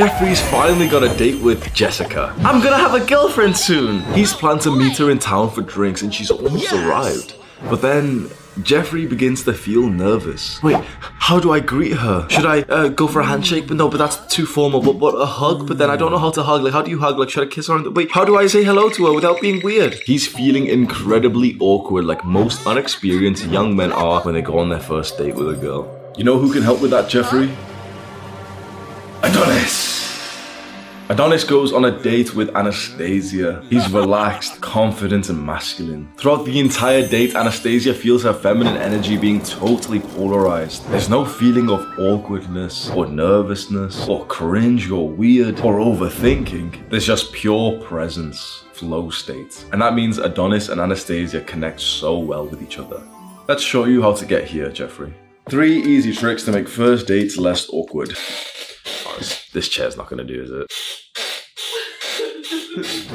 Jeffrey's finally got a date with Jessica. I'm gonna have a girlfriend soon. He's planned to meet her in town for drinks and she's almost arrived. But then Jeffrey begins to feel nervous. Wait, how do I greet her? Should I uh, go for a handshake? But no, but that's too formal. But what a hug? But then I don't know how to hug. Like, how do you hug? Like, should I kiss her? On the- Wait, how do I say hello to her without being weird? He's feeling incredibly awkward, like most unexperienced young men are when they go on their first date with a girl. You know who can help with that, Jeffrey? Adonis! Adonis goes on a date with Anastasia. He's relaxed, confident, and masculine. Throughout the entire date, Anastasia feels her feminine energy being totally polarized. There's no feeling of awkwardness, or nervousness, or cringe, or weird, or overthinking. There's just pure presence, flow state. And that means Adonis and Anastasia connect so well with each other. Let's show you how to get here, Jeffrey. Three easy tricks to make first dates less awkward. This, chair's not gonna do, is it?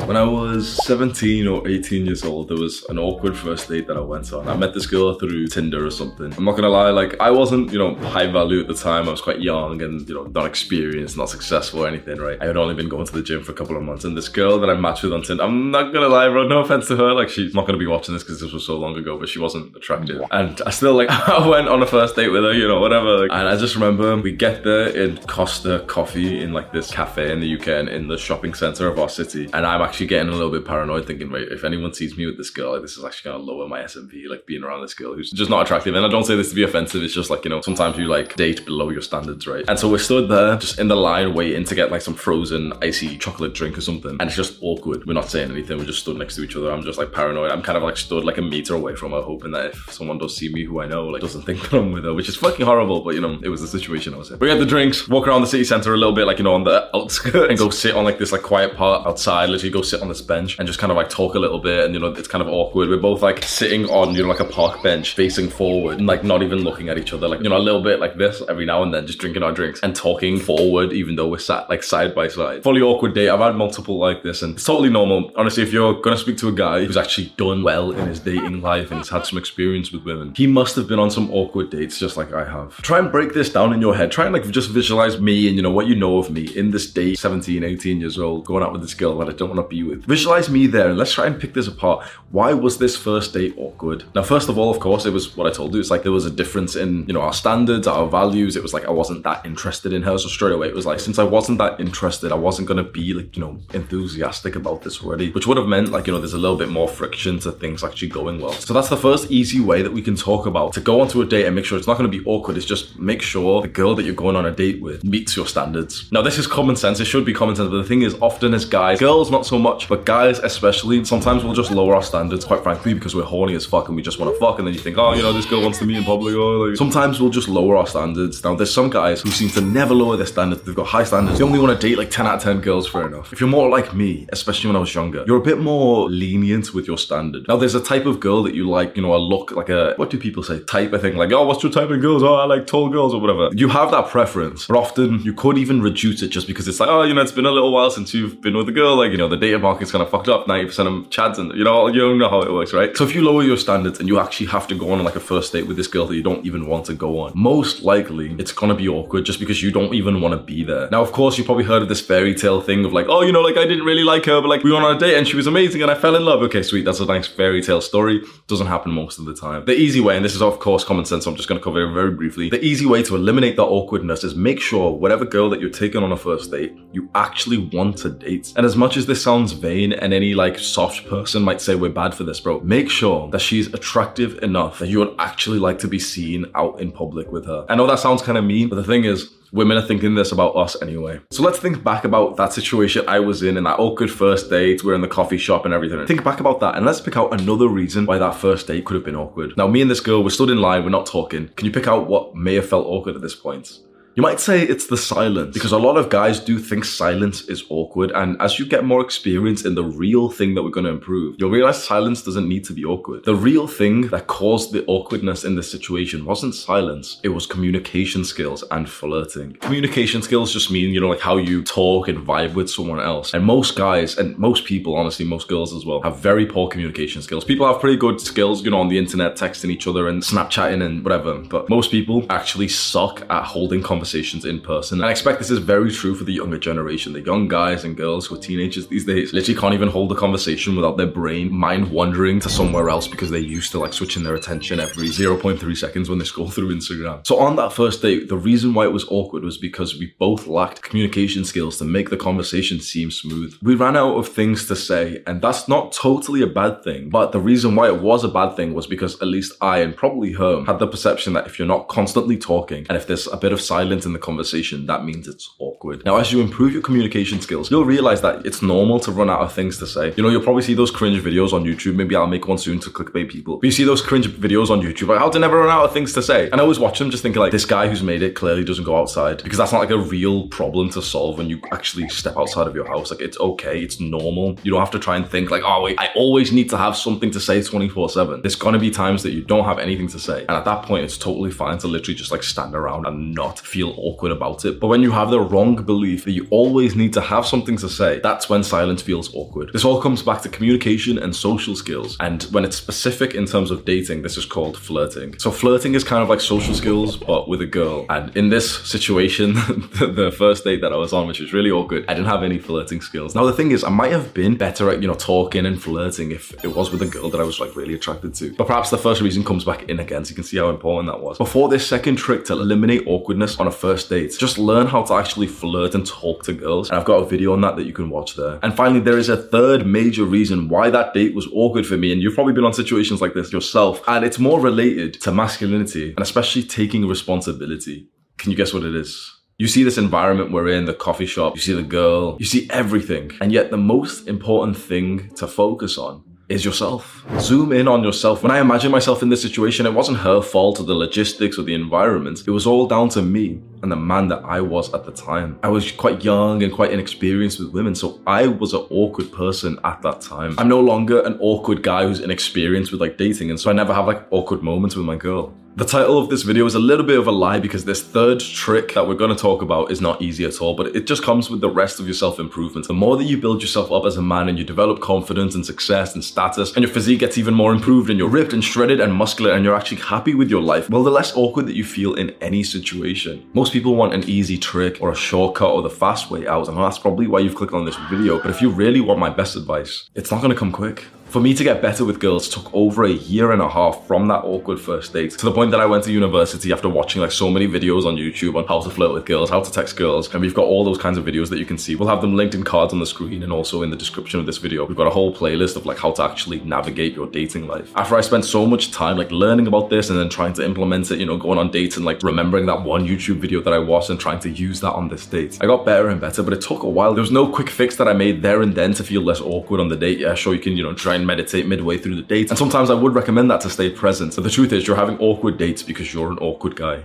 When I was 17 or 18 years old, there was an awkward first date that I went on. I met this girl through Tinder or something. I'm not gonna lie, like I wasn't, you know, high value at the time. I was quite young and, you know, not experienced, not successful or anything, right? I had only been going to the gym for a couple of months. And this girl that I matched with on Tinder, I'm not gonna lie, bro, no offense to her. Like she's not gonna be watching this because this was so long ago, but she wasn't attractive. And I still like I went on a first date with her, you know, whatever. And I just remember we get there in Costa Coffee in like this cafe in the UK and in the shopping center of our city. And I'm actually getting a little bit paranoid thinking, wait, if anyone sees me with this girl, like, this is actually gonna lower my SMV, like being around this girl who's just not attractive. And I don't say this to be offensive, it's just like, you know, sometimes you like date below your standards, right? And so we're stood there just in the line waiting to get like some frozen icy chocolate drink or something. And it's just awkward. We're not saying anything, we're just stood next to each other. I'm just like paranoid. I'm kind of like stood like a meter away from her, hoping that if someone does see me who I know, like doesn't think that I'm with her, which is fucking horrible, but you know, it was the situation I was in. We had the drinks, walk around the city center a little bit, like, you know, on the outskirts and go sit on like this like quiet part outside, literally go sit on this bench and just kind of like talk a little bit and you know it's kind of awkward. We're both like sitting on you know like a park bench facing forward and like not even looking at each other like you know a little bit like this every now and then just drinking our drinks and talking forward even though we're sat like side by side. Fully awkward date I've had multiple like this and it's totally normal. Honestly if you're gonna speak to a guy who's actually done well in his dating life and he's had some experience with women he must have been on some awkward dates just like I have. Try and break this down in your head. Try and like just visualize me and you know what you know of me in this date 17 18 years old going out with this girl that I don't want to be with visualize me there and let's try and pick this apart. Why was this first date awkward? Now, first of all, of course, it was what I told you. It's like there was a difference in, you know, our standards, our values. It was like I wasn't that interested in her. So straight away, it was like, since I wasn't that interested, I wasn't going to be like, you know, enthusiastic about this already, which would have meant like, you know, there's a little bit more friction to things actually going well. So that's the first easy way that we can talk about to go onto a date and make sure it's not going to be awkward. Is just make sure the girl that you're going on a date with meets your standards. Now, this is common sense. It should be common sense. But the thing is, often as guys, girls Girls, not so much, but guys especially, sometimes we'll just lower our standards, quite frankly, because we're horny as fuck and we just want to fuck, and then you think, oh, you know, this girl wants to meet in public. Or like, sometimes we'll just lower our standards. Now, there's some guys who seem to never lower their standards. They've got high standards. They only want to date like 10 out of 10 girls, fair enough. If you're more like me, especially when I was younger, you're a bit more lenient with your standard. Now, there's a type of girl that you like, you know, a look like a, what do people say? Type, I think, like, oh, what's your type of girls? Oh, I like tall girls or whatever. You have that preference, but often you could even reduce it just because it's like, oh, you know, it's been a little while since you've been with a girl. Like, you know, the dating market's kind of fucked up. 90% of chads and, you know, you don't know how it works, right? So if you lower your standards and you actually have to go on like a first date with this girl that you don't even want to go on, most likely it's gonna be awkward just because you don't even want to be there. Now, of course, you probably heard of this fairy tale thing of like, oh, you know, like I didn't really like her, but like we went on a date and she was amazing and I fell in love. Okay, sweet. That's a nice fairy tale story. Doesn't happen most of the time. The easy way, and this is of course common sense, so I'm just gonna cover it very briefly. The easy way to eliminate that awkwardness is make sure whatever girl that you're taking on a first date, you actually want to date. And as much as this sounds vain and any like soft person might say we're bad for this, bro, make sure that she's attractive enough that you would actually like to be seen out in public with her. I know that sounds kind of mean, but the thing is, women are thinking this about us anyway. So let's think back about that situation I was in in that awkward first date. We're in the coffee shop and everything. Think back about that and let's pick out another reason why that first date could have been awkward. Now, me and this girl, we're stood in line, we're not talking. Can you pick out what may have felt awkward at this point? You might say it's the silence, because a lot of guys do think silence is awkward, and as you get more experience in the real thing that we're going to improve, you'll realize silence doesn't need to be awkward. The real thing that caused the awkwardness in this situation wasn't silence, it was communication skills and flirting. Communication skills just mean, you know, like how you talk and vibe with someone else. And most guys, and most people, honestly, most girls as well, have very poor communication skills. People have pretty good skills, you know, on the internet, texting each other and Snapchatting and whatever, but most people actually suck at holding conversations conversations in person. And I expect this is very true for the younger generation. The young guys and girls who are teenagers these days literally can't even hold a conversation without their brain mind wandering to somewhere else because they're used to like switching their attention every 0.3 seconds when they scroll through Instagram. So on that first date, the reason why it was awkward was because we both lacked communication skills to make the conversation seem smooth. We ran out of things to say, and that's not totally a bad thing. But the reason why it was a bad thing was because at least I and probably her had the perception that if you're not constantly talking and if there's a bit of silence in the conversation, that means it's awkward. Now, as you improve your communication skills, you'll realize that it's normal to run out of things to say. You know, you'll probably see those cringe videos on YouTube. Maybe I'll make one soon to clickbait people. But you see those cringe videos on YouTube, like how to never run out of things to say. And I always watch them just thinking like, this guy who's made it clearly doesn't go outside because that's not like a real problem to solve when you actually step outside of your house. Like it's okay, it's normal. You don't have to try and think like, oh wait, I always need to have something to say 24 7. There's gonna be times that you don't have anything to say. And at that point, it's totally fine to literally just like stand around and not feel awkward about it. But when you have the wrong belief that you always need to have something to say, that's when silence feels awkward. This all comes back to communication and social skills. And when it's specific in terms of dating, this is called flirting. So flirting is kind of like social skills, but with a girl. And in this situation, the first date that I was on, which was really awkward, I didn't have any flirting skills. Now the thing is, I might have been better at, you know, talking and flirting if it was with a girl that I was like really attracted to. But perhaps the first reason comes back in again, so you can see how important that was. Before this second trick to eliminate awkwardness on a first date, just learn how to actually flirt and talk to girls. And I've got a video on that that you can watch there. And finally, there is a third major reason why that date was awkward for me. And you've probably been on situations like this yourself. And it's more related to masculinity and especially taking responsibility. Can you guess what it is? You see this environment we're in, the coffee shop, you see the girl, you see everything. And yet the most important thing to focus on is yourself. Zoom in on yourself. When I imagine myself in this situation, it wasn't her fault or the logistics or the environment. It was all down to me and the man that I was at the time. I was quite young and quite inexperienced with women, so I was an awkward person at that time. I'm no longer an awkward guy who's inexperienced with like dating, and so I never have like awkward moments with my girl. The title of this video is a little bit of a lie because this third trick that we're going to talk about is not easy at all, but it just comes with the rest of your self-improvement. The more that you build yourself up as a man and you develop confidence and success and status and your physique gets even more improved and you're ripped and shredded and muscular and you're actually happy with your life, well, the less awkward that you feel in any situation. Most people want an easy trick or a shortcut or the fast way out and that's probably why you've clicked on this video. But if you really want my best advice, it's not going to come quick. For me to get better with girls took over a year and a half from that awkward first date to the point that I went to university after watching like so many videos on YouTube on how to flirt with girls, how to text girls, and we've got all those kinds of videos that you can see. We'll have them linked in cards on the screen and also in the description of this video. We've got a whole playlist of like how to actually navigate your dating life. After I spent so much time like learning about this and then trying to implement it, you know, going on dates and like remembering that one YouTube video that I watched and trying to use that on this date. I got better and better, but it took a while. There was no quick fix that I made there and then to feel less awkward on the date. Yeah, sure, you can, you know, try and meditate midway through the date. And sometimes I would recommend that to stay present. But the truth is, you're having awkward dates because you're an awkward guy.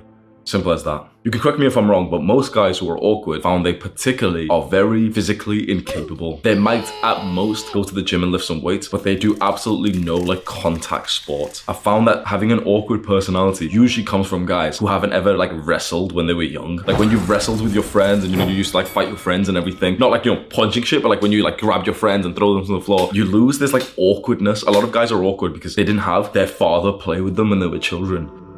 Simple as that. You can correct me if I'm wrong, but most guys who are awkward found they particularly are very physically incapable. They might at most go to the gym and lift some weights, but they do absolutely no like contact sport. I found that having an awkward personality usually comes from guys who haven't ever like wrestled when they were young. Like when you've wrestled with your friends and you know you used to like fight your friends and everything. Not like you know punching shit, but like when you like grab your friends and throw them to the floor, you lose this like awkwardness. A lot of guys are awkward because they didn't have their father play with them when they were children.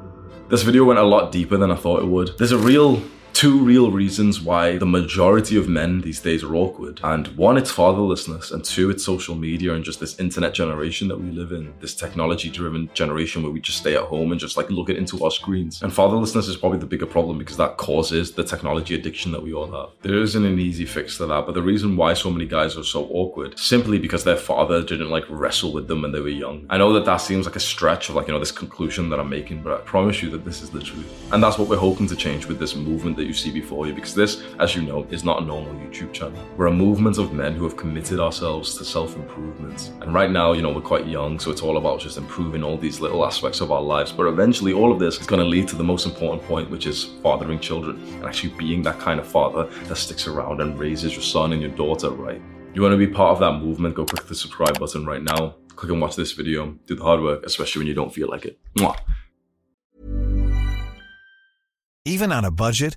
This video went a lot deeper than I thought it would. There's a real two real reasons why the majority of men these days are awkward. And one, it's fatherlessness, and two, it's social media and just this internet generation that we live in, this technology driven generation where we just stay at home and just like look it into our screens. And fatherlessness is probably the bigger problem because that causes the technology addiction that we all have. There isn't an easy fix to that, but the reason why so many guys are so awkward simply because their father didn't like wrestle with them when they were young. I know that that seems like a stretch of like, you know, this conclusion that I'm making, but I promise you that this is the truth. And that's what we're hoping to change with this movement that you see before you because this, as you know, is not a normal YouTube channel. We're a movement of men who have committed ourselves to self improvement. And right now, you know, we're quite young, so it's all about just improving all these little aspects of our lives. But eventually, all of this is going to lead to the most important point, which is fathering children and actually being that kind of father that sticks around and raises your son and your daughter right. You want to be part of that movement? Go click the subscribe button right now. Click and watch this video. Do the hard work, especially when you don't feel like it. Mwah. Even on a budget,